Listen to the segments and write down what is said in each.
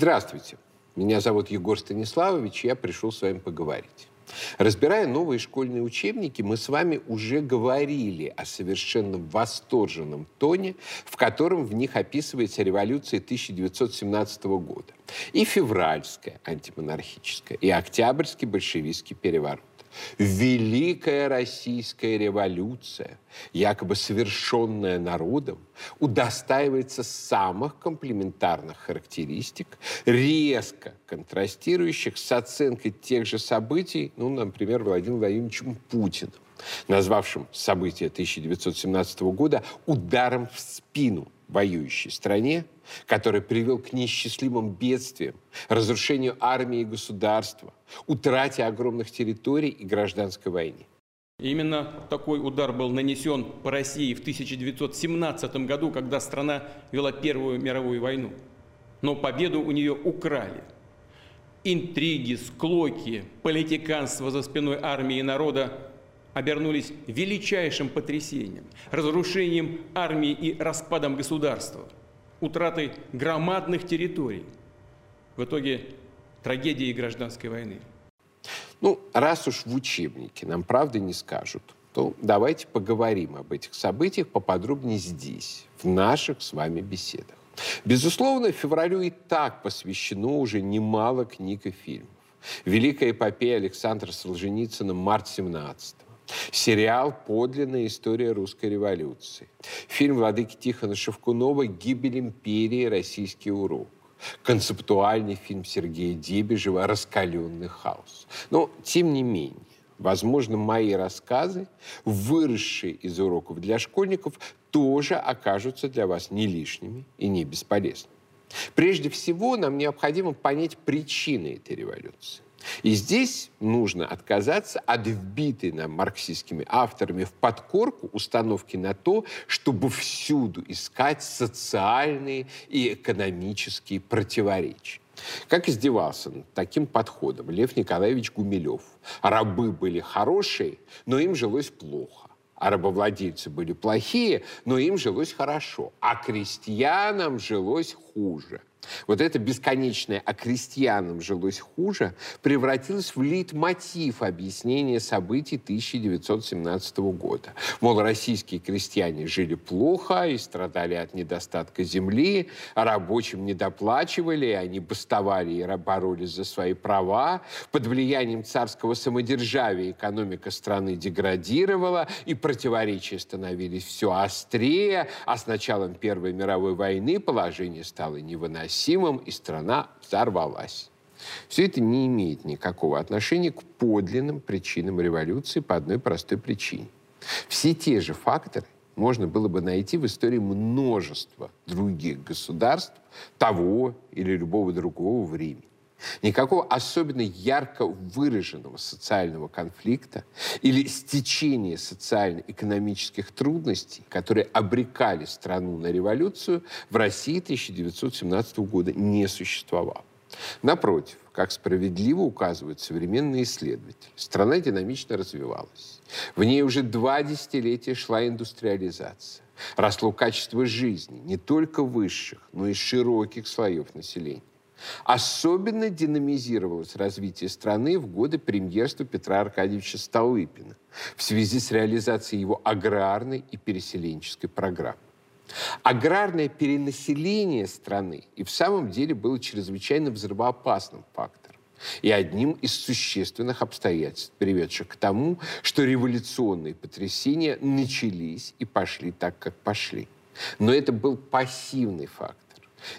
Здравствуйте. Меня зовут Егор Станиславович, я пришел с вами поговорить. Разбирая новые школьные учебники, мы с вами уже говорили о совершенно восторженном тоне, в котором в них описывается революция 1917 года. И февральская антимонархическая, и октябрьский большевистский переворот. Великая Российская революция, якобы совершенная народом, удостаивается самых комплементарных характеристик, резко контрастирующих с оценкой тех же событий, ну, например, Владимиром Владимировичем Путиным, назвавшим события 1917 года ударом в спину воюющей стране, который привел к несчастливым бедствиям, разрушению армии и государства, утрате огромных территорий и гражданской войне. Именно такой удар был нанесен по России в 1917 году, когда страна вела Первую мировую войну. Но победу у нее украли. Интриги, склоки, политиканство за спиной армии и народа обернулись величайшим потрясением, разрушением армии и распадом государства – утраты громадных территорий. В итоге трагедии гражданской войны. Ну, раз уж в учебнике нам правды не скажут, то давайте поговорим об этих событиях поподробнее здесь, в наших с вами беседах. Безусловно, февралю и так посвящено уже немало книг и фильмов. Великая эпопея Александра Солженицына «Март 17 Сериал «Подлинная история русской революции». Фильм Владыки Тихона Шевкунова «Гибель империи. Российский урок». Концептуальный фильм Сергея Дебежева «Раскаленный хаос». Но, тем не менее, возможно, мои рассказы, выросшие из уроков для школьников, тоже окажутся для вас не лишними и не бесполезными. Прежде всего, нам необходимо понять причины этой революции. И здесь нужно отказаться от вбитой нам марксистскими авторами в подкорку установки на то, чтобы всюду искать социальные и экономические противоречия. Как издевался над таким подходом Лев Николаевич Гумилев. Рабы были хорошие, но им жилось плохо. А рабовладельцы были плохие, но им жилось хорошо. А крестьянам жилось хуже. Вот это бесконечное «а крестьянам жилось хуже» превратилось в лейтмотив объяснения событий 1917 года. Мол, российские крестьяне жили плохо и страдали от недостатка земли, а рабочим не доплачивали, они бастовали и боролись за свои права. Под влиянием царского самодержавия экономика страны деградировала, и противоречия становились все острее, а с началом Первой мировой войны положение стало невыносимым невыносимым, и страна взорвалась. Все это не имеет никакого отношения к подлинным причинам революции по одной простой причине. Все те же факторы можно было бы найти в истории множества других государств того или любого другого времени. Никакого особенно ярко выраженного социального конфликта или стечения социально-экономических трудностей, которые обрекали страну на революцию, в России 1917 года не существовало. Напротив, как справедливо указывают современные исследователи, страна динамично развивалась. В ней уже два десятилетия шла индустриализация. Росло качество жизни не только высших, но и широких слоев населения. Особенно динамизировалось развитие страны в годы премьерства Петра Аркадьевича Столыпина в связи с реализацией его аграрной и переселенческой программы. Аграрное перенаселение страны и в самом деле было чрезвычайно взрывоопасным фактором и одним из существенных обстоятельств, приведших к тому, что революционные потрясения начались и пошли так, как пошли. Но это был пассивный факт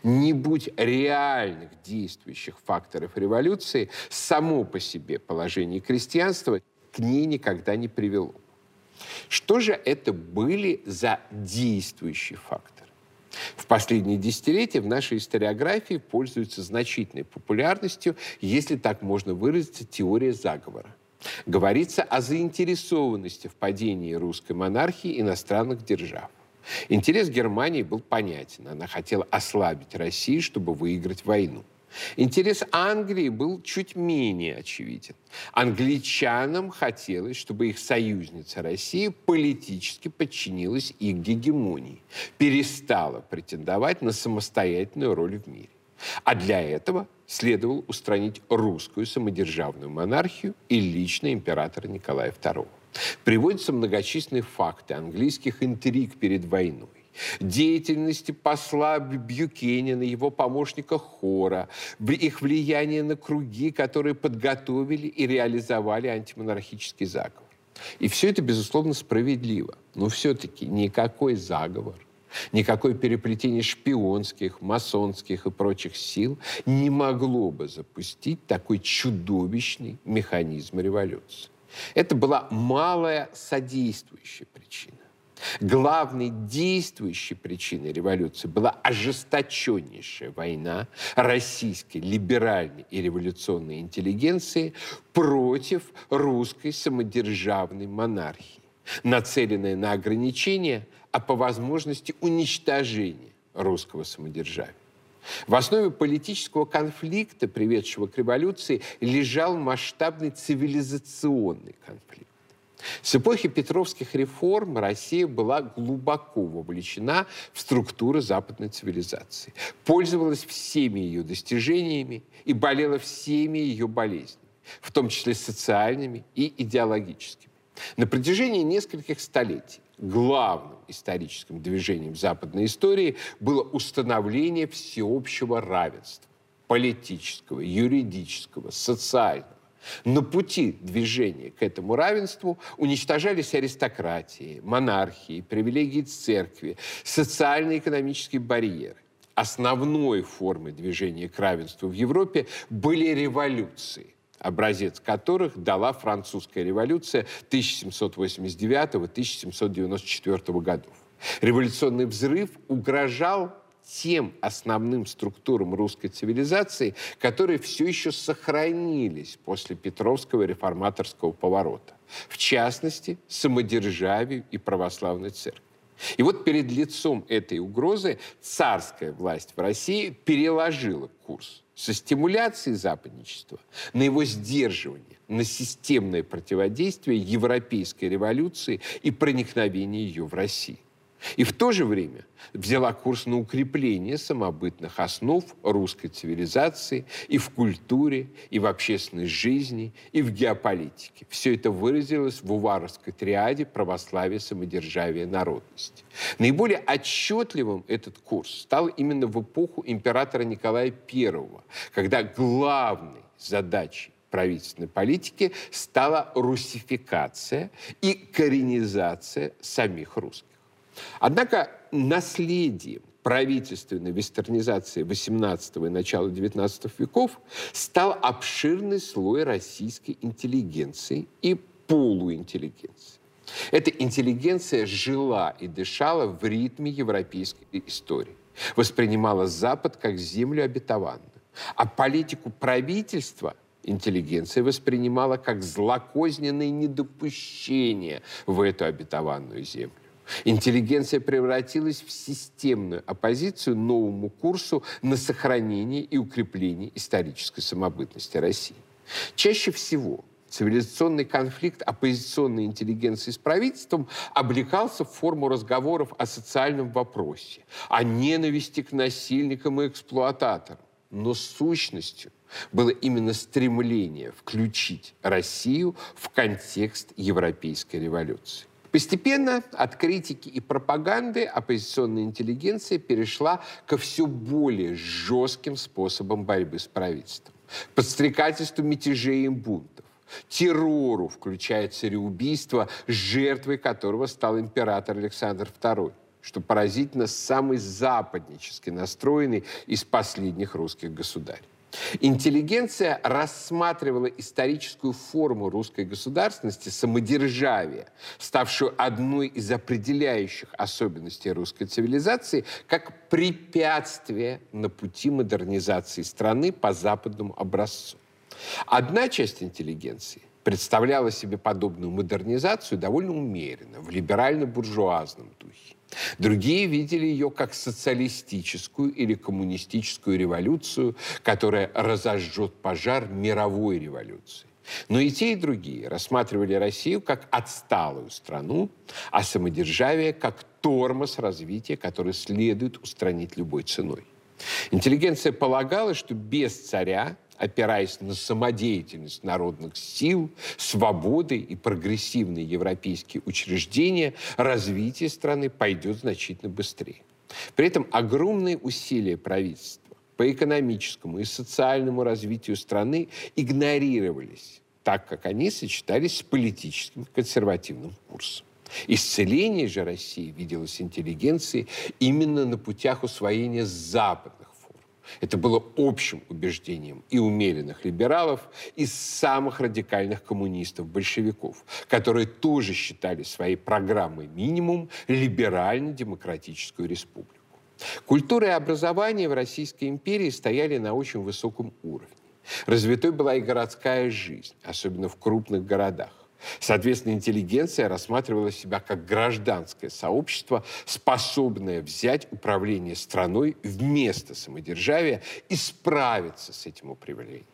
не будь реальных действующих факторов революции, само по себе положение крестьянства к ней никогда не привело. Что же это были за действующие факторы? В последние десятилетия в нашей историографии пользуется значительной популярностью, если так можно выразиться, теория заговора. Говорится о заинтересованности в падении русской монархии иностранных держав. Интерес Германии был понятен. Она хотела ослабить Россию, чтобы выиграть войну. Интерес Англии был чуть менее очевиден. Англичанам хотелось, чтобы их союзница Россия политически подчинилась их гегемонии, перестала претендовать на самостоятельную роль в мире. А для этого следовало устранить русскую самодержавную монархию и лично императора Николая II. Приводятся многочисленные факты английских интриг перед войной деятельности посла Бьюкенина, его помощника Хора, их влияние на круги, которые подготовили и реализовали антимонархический заговор. И все это, безусловно, справедливо. Но все-таки никакой заговор, никакое переплетение шпионских, масонских и прочих сил не могло бы запустить такой чудовищный механизм революции. Это была малая содействующая причина. Главной действующей причиной революции была ожесточеннейшая война российской либеральной и революционной интеллигенции против русской самодержавной монархии, нацеленная на ограничение, а по возможности уничтожение русского самодержавия. В основе политического конфликта, приведшего к революции, лежал масштабный цивилизационный конфликт. С эпохи Петровских реформ Россия была глубоко вовлечена в структуры западной цивилизации, пользовалась всеми ее достижениями и болела всеми ее болезнями, в том числе социальными и идеологическими. На протяжении нескольких столетий главным историческим движением западной истории было установление всеобщего равенства политического, юридического, социального на пути движения к этому равенству уничтожались аристократии, монархии, привилегии церкви, социально-экономические барьеры. Основной формой движения к равенству в Европе были революции, образец которых дала французская революция 1789-1794 годов. Революционный взрыв угрожал тем основным структурам русской цивилизации, которые все еще сохранились после Петровского реформаторского поворота. В частности, самодержавию и православной церкви. И вот перед лицом этой угрозы царская власть в России переложила курс со стимуляции западничества на его сдерживание, на системное противодействие европейской революции и проникновение ее в Россию. И в то же время взяла курс на укрепление самобытных основ русской цивилизации и в культуре, и в общественной жизни, и в геополитике. Все это выразилось в Уваровской триаде православия, самодержавия, народности. Наиболее отчетливым этот курс стал именно в эпоху императора Николая I, когда главной задачей правительственной политики стала русификация и коренизация самих русских. Однако наследием правительственной вестернизации XVIII и начала XIX веков стал обширный слой российской интеллигенции и полуинтеллигенции. Эта интеллигенция жила и дышала в ритме европейской истории, воспринимала Запад как землю обетованную, а политику правительства интеллигенция воспринимала как злокозненное недопущение в эту обетованную землю. Интеллигенция превратилась в системную оппозицию новому курсу на сохранение и укрепление исторической самобытности России. Чаще всего цивилизационный конфликт оппозиционной интеллигенции с правительством облекался в форму разговоров о социальном вопросе, о ненависти к насильникам и эксплуататорам. Но сущностью было именно стремление включить Россию в контекст европейской революции. Постепенно от критики и пропаганды оппозиционная интеллигенция перешла ко все более жестким способам борьбы с правительством. Подстрекательству мятежей и бунтов, террору, включая цареубийство, жертвой которого стал император Александр II что поразительно самый западнически настроенный из последних русских государей. Интеллигенция рассматривала историческую форму русской государственности, самодержавия, ставшую одной из определяющих особенностей русской цивилизации, как препятствие на пути модернизации страны по западному образцу. Одна часть интеллигенции представляла себе подобную модернизацию довольно умеренно, в либерально-буржуазном духе. Другие видели ее как социалистическую или коммунистическую революцию, которая разожжет пожар мировой революции. Но и те, и другие рассматривали Россию как отсталую страну, а самодержавие как тормоз развития, который следует устранить любой ценой. Интеллигенция полагала, что без царя опираясь на самодеятельность народных сил, свободы и прогрессивные европейские учреждения, развитие страны пойдет значительно быстрее. При этом огромные усилия правительства по экономическому и социальному развитию страны игнорировались, так как они сочетались с политическим консервативным курсом. Исцеление же России виделось интеллигенцией именно на путях усвоения западных это было общим убеждением и умеренных либералов, и самых радикальных коммунистов-большевиков, которые тоже считали своей программой минимум либерально-демократическую республику. Культура и образование в Российской империи стояли на очень высоком уровне. Развитой была и городская жизнь, особенно в крупных городах. Соответственно, интеллигенция рассматривала себя как гражданское сообщество, способное взять управление страной вместо самодержавия и справиться с этим управлением.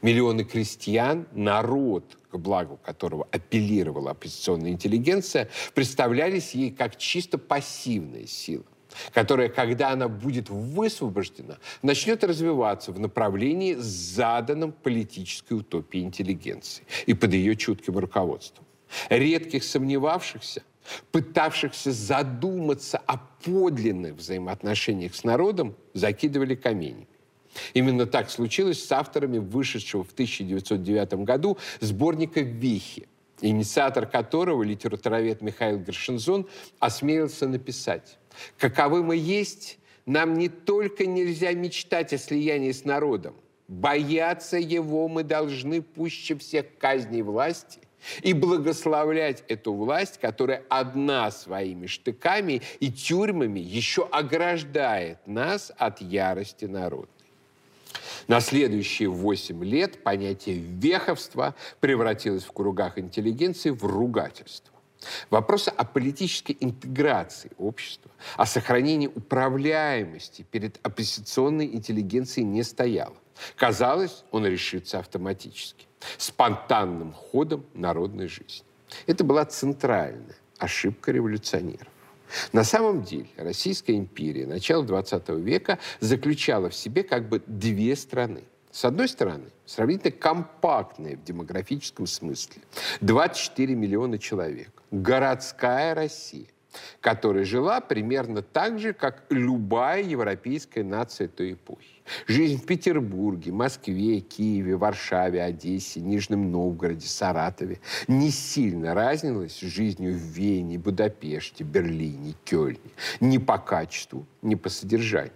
Миллионы крестьян, народ, к благу которого апеллировала оппозиционная интеллигенция, представлялись ей как чисто пассивная сила которая, когда она будет высвобождена, начнет развиваться в направлении заданном политической утопии интеллигенции и под ее чутким руководством. Редких сомневавшихся, пытавшихся задуматься о подлинных взаимоотношениях с народом, закидывали камнями. Именно так случилось с авторами вышедшего в 1909 году сборника «Вехи», инициатор которого литературовед Михаил Гершинзон осмелился написать Каковы мы есть, нам не только нельзя мечтать о слиянии с народом, бояться его мы должны пуще всех казней власти и благословлять эту власть, которая одна своими штыками и тюрьмами еще ограждает нас от ярости народной. На следующие восемь лет понятие веховства превратилось в кругах интеллигенции в ругательство. Вопросы о политической интеграции общества, о сохранении управляемости перед оппозиционной интеллигенцией не стояло. Казалось, он решится автоматически, спонтанным ходом народной жизни. Это была центральная ошибка революционеров. На самом деле Российская империя начала XX века заключала в себе как бы две страны. С одной стороны, сравнительно компактная в демографическом смысле. 24 миллиона человек. Городская Россия, которая жила примерно так же, как любая европейская нация той эпохи. Жизнь в Петербурге, Москве, Киеве, Варшаве, Одессе, Нижнем Новгороде, Саратове не сильно разнилась с жизнью в Вене, Будапеште, Берлине, Кёльне. Ни по качеству, ни по содержанию.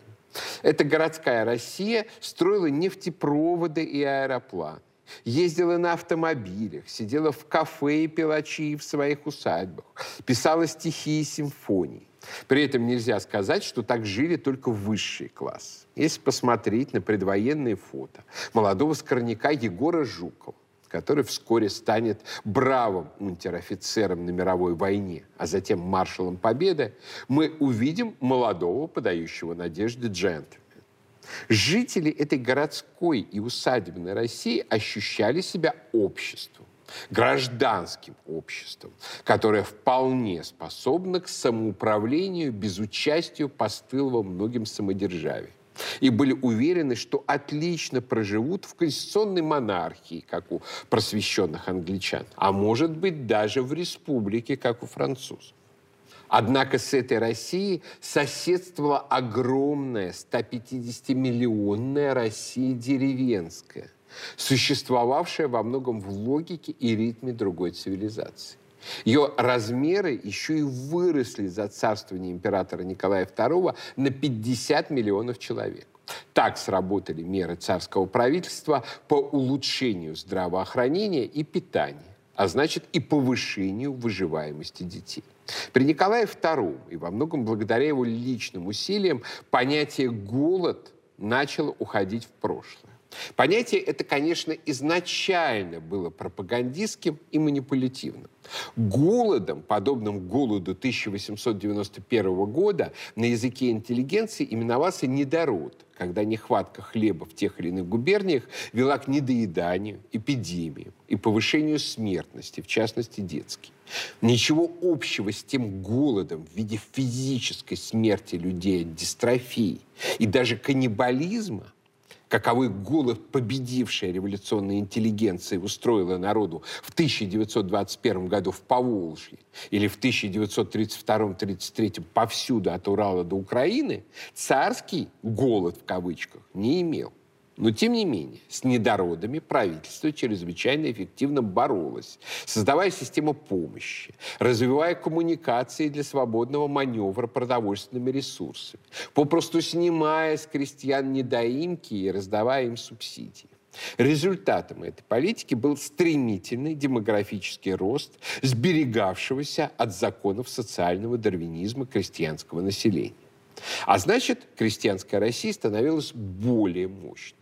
Эта городская Россия строила нефтепроводы и аэропланы, ездила на автомобилях, сидела в кафе и пила чаи в своих усадьбах, писала стихи и симфонии. При этом нельзя сказать, что так жили только высший класс. Если посмотреть на предвоенные фото молодого скорняка Егора Жукова, который вскоре станет бравым унтер-офицером на мировой войне, а затем маршалом Победы, мы увидим молодого, подающего надежды джентльмена. Жители этой городской и усадебной России ощущали себя обществом, гражданским обществом, которое вполне способно к самоуправлению без участия постылого многим самодержавия и были уверены, что отлично проживут в конституционной монархии, как у просвещенных англичан, а может быть даже в республике, как у французов. Однако с этой Россией соседствовала огромная 150-миллионная Россия деревенская, существовавшая во многом в логике и ритме другой цивилизации. Ее размеры еще и выросли за царствование императора Николая II на 50 миллионов человек. Так сработали меры царского правительства по улучшению здравоохранения и питания, а значит и повышению выживаемости детей. При Николае II и во многом благодаря его личным усилиям понятие «голод» начало уходить в прошлое. Понятие это, конечно, изначально было пропагандистским и манипулятивным. Голодом, подобным голоду 1891 года, на языке интеллигенции именовался недород, когда нехватка хлеба в тех или иных губерниях вела к недоеданию, эпидемиям и повышению смертности, в частности детской. Ничего общего с тем голодом в виде физической смерти людей от дистрофии и даже каннибализма, каковой голод победившая революционная интеллигенция устроила народу в 1921 году в Поволжье или в 1932-33 повсюду от Урала до Украины, царский голод в кавычках не имел. Но, тем не менее, с недородами правительство чрезвычайно эффективно боролось, создавая систему помощи, развивая коммуникации для свободного маневра продовольственными ресурсами, попросту снимая с крестьян недоимки и раздавая им субсидии. Результатом этой политики был стремительный демографический рост сберегавшегося от законов социального дарвинизма крестьянского населения. А значит, крестьянская Россия становилась более мощной.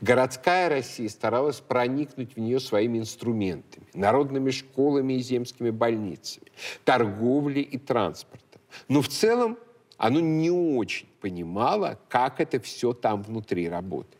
Городская Россия старалась проникнуть в нее своими инструментами, народными школами и земскими больницами, торговлей и транспортом. Но в целом оно не очень понимало, как это все там внутри работает.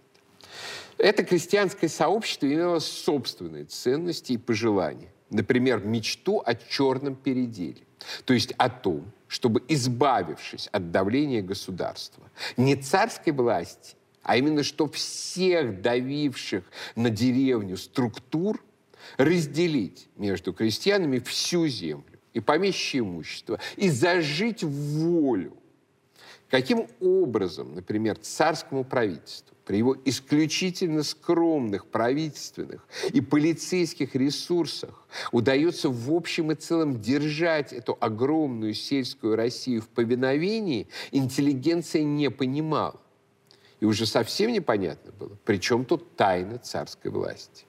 Это крестьянское сообщество имело собственные ценности и пожелания. Например, мечту о черном переделе. То есть о том, чтобы, избавившись от давления государства, не царской власти, а именно что всех давивших на деревню структур разделить между крестьянами всю землю и помещичье имущество, и зажить волю. Каким образом, например, царскому правительству при его исключительно скромных правительственных и полицейских ресурсах удается в общем и целом держать эту огромную сельскую Россию в повиновении, интеллигенция не понимала. И уже совсем непонятно было, при чем тут тайна царской власти.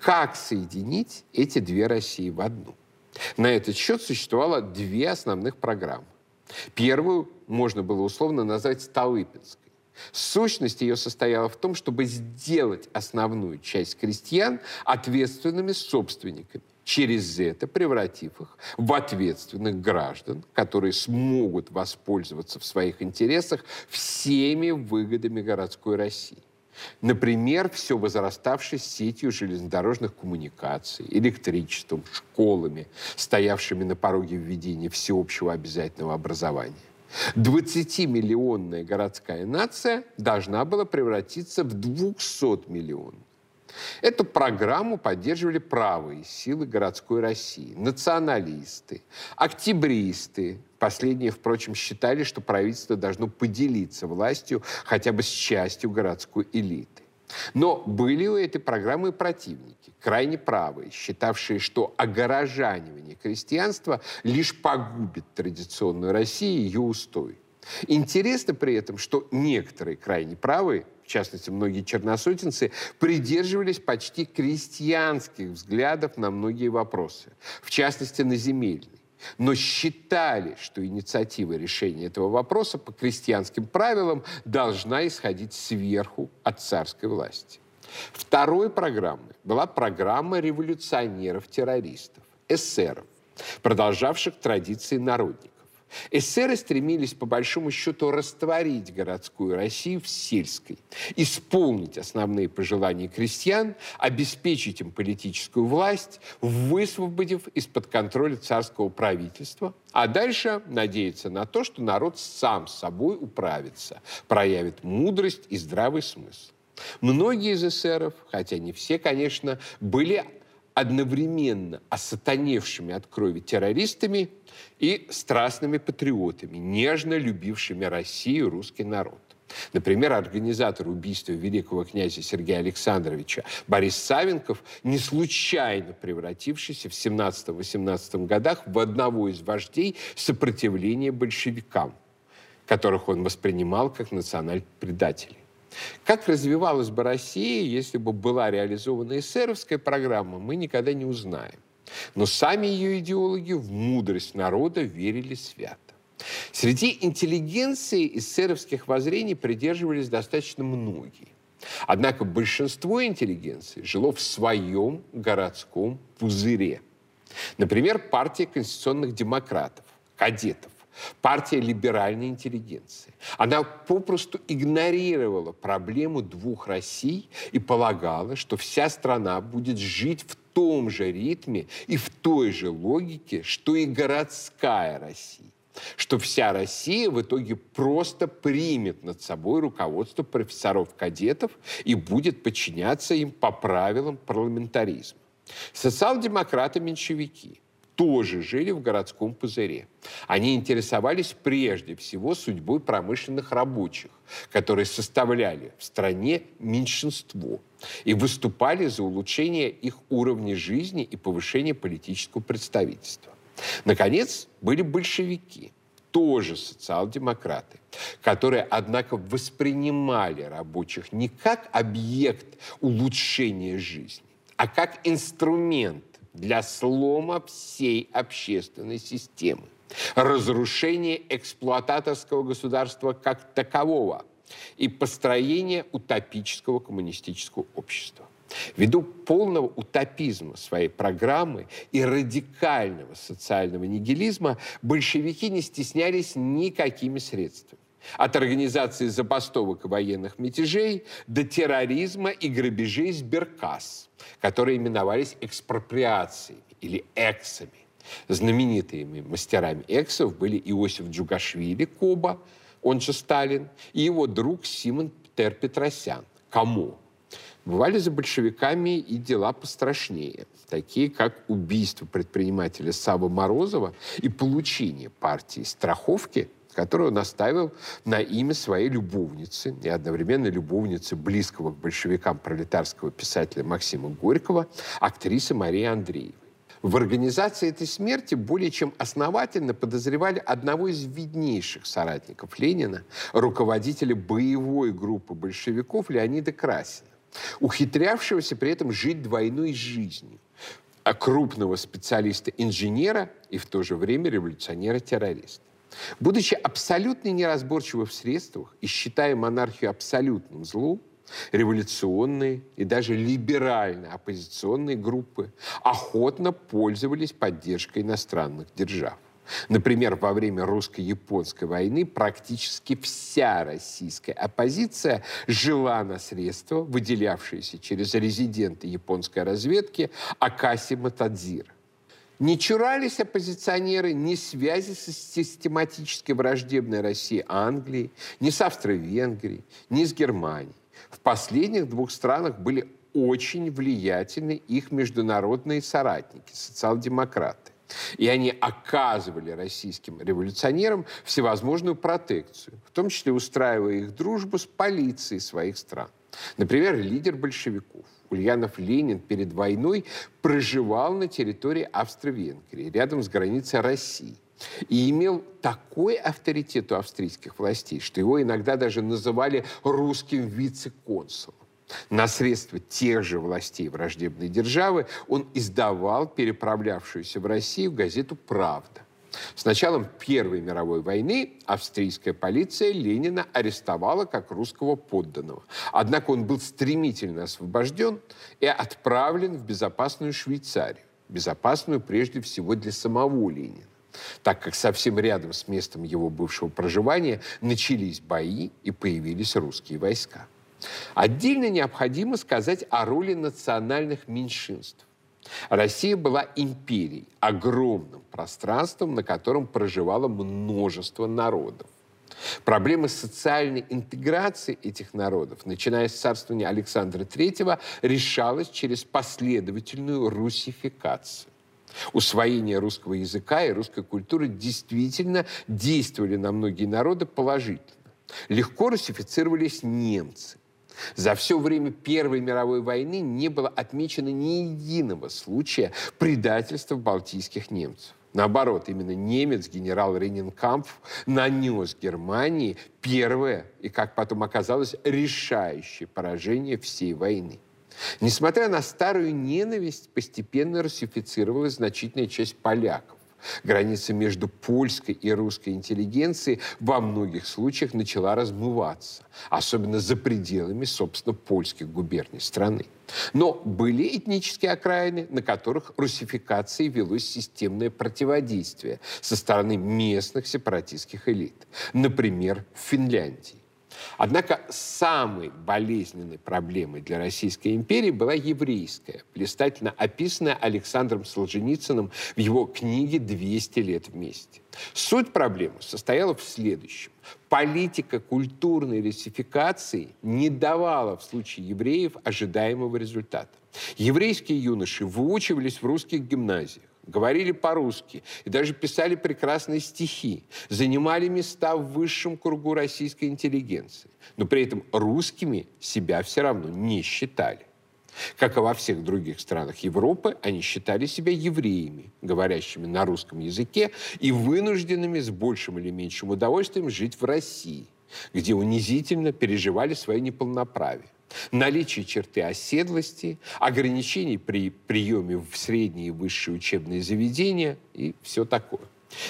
Как соединить эти две России в одну. На этот счет существовало две основных программы. Первую можно было условно назвать Столыпинской. Сущность ее состояла в том, чтобы сделать основную часть крестьян ответственными собственниками, через это превратив их в ответственных граждан, которые смогут воспользоваться в своих интересах всеми выгодами городской России. Например, все возраставшей сетью железнодорожных коммуникаций, электричеством, школами, стоявшими на пороге введения всеобщего обязательного образования. 20-миллионная городская нация должна была превратиться в 200 миллионов. Эту программу поддерживали правые силы городской России, националисты, октябристы. Последние, впрочем, считали, что правительство должно поделиться властью хотя бы с частью городской элиты. Но были у этой программы противники, крайне правые, считавшие, что огорожанивание крестьянства лишь погубит традиционную Россию и ее устой. Интересно при этом, что некоторые крайне правые, в частности, многие черносотенцы, придерживались почти крестьянских взглядов на многие вопросы, в частности, на земельные но считали, что инициатива решения этого вопроса по крестьянским правилам должна исходить сверху от царской власти. Второй программой была программа революционеров-террористов, эсеров, продолжавших традиции народников. Эсеры стремились, по большому счету, растворить городскую Россию в сельской, исполнить основные пожелания крестьян, обеспечить им политическую власть, высвободив из-под контроля царского правительства, а дальше надеяться на то, что народ сам с собой управится, проявит мудрость и здравый смысл. Многие из эсеров, хотя не все, конечно, были одновременно осатаневшими от крови террористами и страстными патриотами, нежно любившими Россию и русский народ. Например, организатор убийства великого князя Сергея Александровича Борис Савенков, не случайно превратившийся в 17-18 годах в одного из вождей сопротивления большевикам, которых он воспринимал как национальных предателей. Как развивалась бы Россия, если бы была реализована эсеровская программа, мы никогда не узнаем. Но сами ее идеологи в мудрость народа верили свято. Среди интеллигенции эсеровских воззрений придерживались достаточно многие. Однако большинство интеллигенции жило в своем городском пузыре. Например, партия конституционных демократов, кадетов, партия либеральной интеллигенции. Она попросту игнорировала проблему двух Россий и полагала, что вся страна будет жить в том же ритме и в той же логике, что и городская Россия что вся Россия в итоге просто примет над собой руководство профессоров-кадетов и будет подчиняться им по правилам парламентаризма. Социал-демократы-меньшевики – тоже жили в городском пузыре. Они интересовались прежде всего судьбой промышленных рабочих, которые составляли в стране меньшинство и выступали за улучшение их уровня жизни и повышение политического представительства. Наконец, были большевики, тоже социал-демократы, которые, однако, воспринимали рабочих не как объект улучшения жизни, а как инструмент для слома всей общественной системы, разрушения эксплуататорского государства как такового и построения утопического коммунистического общества. Ввиду полного утопизма своей программы и радикального социального нигилизма большевики не стеснялись никакими средствами. От организации забастовок и военных мятежей до терроризма и грабежей сберкасс, которые именовались экспроприациями или эксами. Знаменитыми мастерами эксов были Иосиф Джугашвили, Коба, он же Сталин, и его друг Симон Тер Петросян, Кому. Бывали за большевиками и дела пострашнее, такие как убийство предпринимателя Саба Морозова и получение партии страховки которую он оставил на имя своей любовницы и одновременно любовницы близкого к большевикам пролетарского писателя Максима Горького, актрисы Марии Андреевой. В организации этой смерти более чем основательно подозревали одного из виднейших соратников Ленина, руководителя боевой группы большевиков Леонида Красина, ухитрявшегося при этом жить двойной жизнью а крупного специалиста-инженера и в то же время революционера-террориста. Будучи абсолютно неразборчивы в средствах и считая монархию абсолютным злом, революционные и даже либеральные оппозиционные группы охотно пользовались поддержкой иностранных держав. Например, во время русско-японской войны практически вся российская оппозиция жила на средства, выделявшиеся через резидента японской разведки Акаси Матадзира. Не чурались оппозиционеры ни связи с систематически враждебной Россией Англии, ни с Австро-Венгрией, ни с Германией. В последних двух странах были очень влиятельны их международные соратники, социал-демократы. И они оказывали российским революционерам всевозможную протекцию, в том числе устраивая их дружбу с полицией своих стран. Например, лидер большевиков Ульянов Ленин перед войной проживал на территории Австро-Венгрии, рядом с границей России. И имел такой авторитет у австрийских властей, что его иногда даже называли русским вице-консулом. На средства тех же властей враждебной державы он издавал переправлявшуюся в Россию газету «Правда». С началом Первой мировой войны австрийская полиция Ленина арестовала как русского подданного. Однако он был стремительно освобожден и отправлен в безопасную Швейцарию. Безопасную прежде всего для самого Ленина так как совсем рядом с местом его бывшего проживания начались бои и появились русские войска. Отдельно необходимо сказать о роли национальных меньшинств. Россия была империей, огромным пространством, на котором проживало множество народов. Проблема социальной интеграции этих народов, начиная с царствования Александра III, решалась через последовательную русификацию. Усвоение русского языка и русской культуры действительно действовали на многие народы положительно. Легко русифицировались немцы. За все время Первой мировой войны не было отмечено ни единого случая предательства балтийских немцев. Наоборот, именно немец, генерал Ренинкампф, нанес Германии первое и, как потом оказалось, решающее поражение всей войны. Несмотря на старую ненависть, постепенно русифицировалась значительная часть поляков. Граница между польской и русской интеллигенцией во многих случаях начала размываться, особенно за пределами, собственно, польских губерний страны. Но были этнические окраины, на которых русификации велось системное противодействие со стороны местных сепаратистских элит. Например, в Финляндии. Однако самой болезненной проблемой для Российской империи была еврейская, блистательно описанная Александром Солженицыным в его книге «200 лет вместе». Суть проблемы состояла в следующем. Политика культурной русификации не давала в случае евреев ожидаемого результата. Еврейские юноши выучивались в русских гимназиях говорили по-русски и даже писали прекрасные стихи, занимали места в высшем кругу российской интеллигенции, но при этом русскими себя все равно не считали. Как и во всех других странах Европы, они считали себя евреями, говорящими на русском языке и вынужденными с большим или меньшим удовольствием жить в России, где унизительно переживали свои неполноправие наличие черты оседлости, ограничений при приеме в средние и высшие учебные заведения и все такое.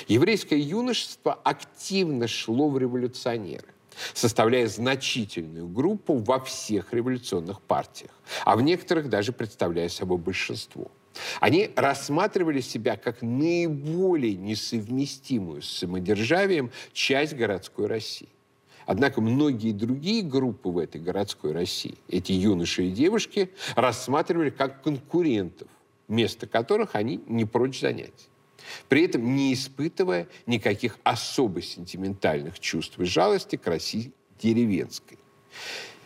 Еврейское юношество активно шло в революционеры составляя значительную группу во всех революционных партиях, а в некоторых даже представляя собой большинство. Они рассматривали себя как наиболее несовместимую с самодержавием часть городской России. Однако многие другие группы в этой городской России, эти юноши и девушки, рассматривали как конкурентов, место которых они не прочь занять. При этом не испытывая никаких особо сентиментальных чувств и жалости к России деревенской.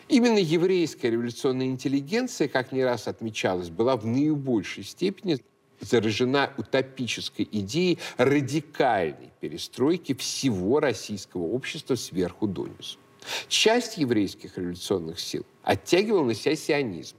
Именно еврейская революционная интеллигенция, как не раз отмечалось, была в наибольшей степени заражена утопической идеей радикальной перестройки всего российского общества сверху донизу. Часть еврейских революционных сил оттягивала на себя сионизм.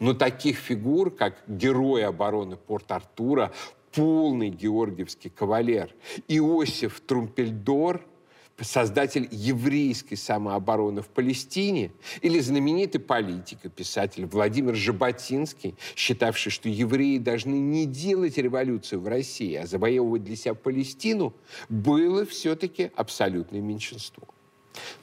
Но таких фигур, как герой обороны Порт-Артура, полный георгиевский кавалер Иосиф Трумпельдор – создатель еврейской самообороны в Палестине, или знаменитый политик и писатель Владимир Жаботинский, считавший, что евреи должны не делать революцию в России, а завоевывать для себя Палестину, было все-таки абсолютное меньшинство.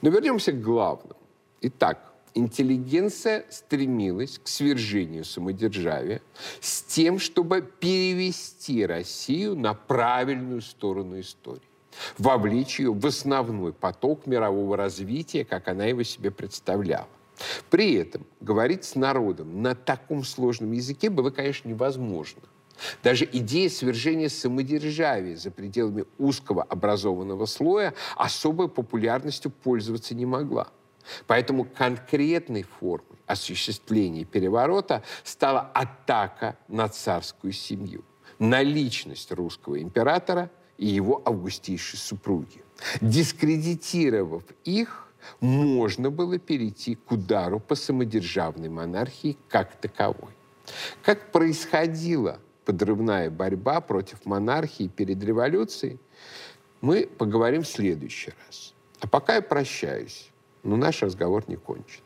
Но вернемся к главному. Итак, интеллигенция стремилась к свержению самодержавия с тем, чтобы перевести Россию на правильную сторону истории вовлечь ее в основной поток мирового развития, как она его себе представляла. При этом говорить с народом на таком сложном языке было, конечно, невозможно. Даже идея свержения самодержавия за пределами узкого образованного слоя особой популярностью пользоваться не могла. Поэтому конкретной формой осуществления переворота стала атака на царскую семью, на личность русского императора – и его августейшей супруги. Дискредитировав их, можно было перейти к удару по самодержавной монархии как таковой. Как происходила подрывная борьба против монархии перед революцией, мы поговорим в следующий раз. А пока я прощаюсь, но наш разговор не кончен.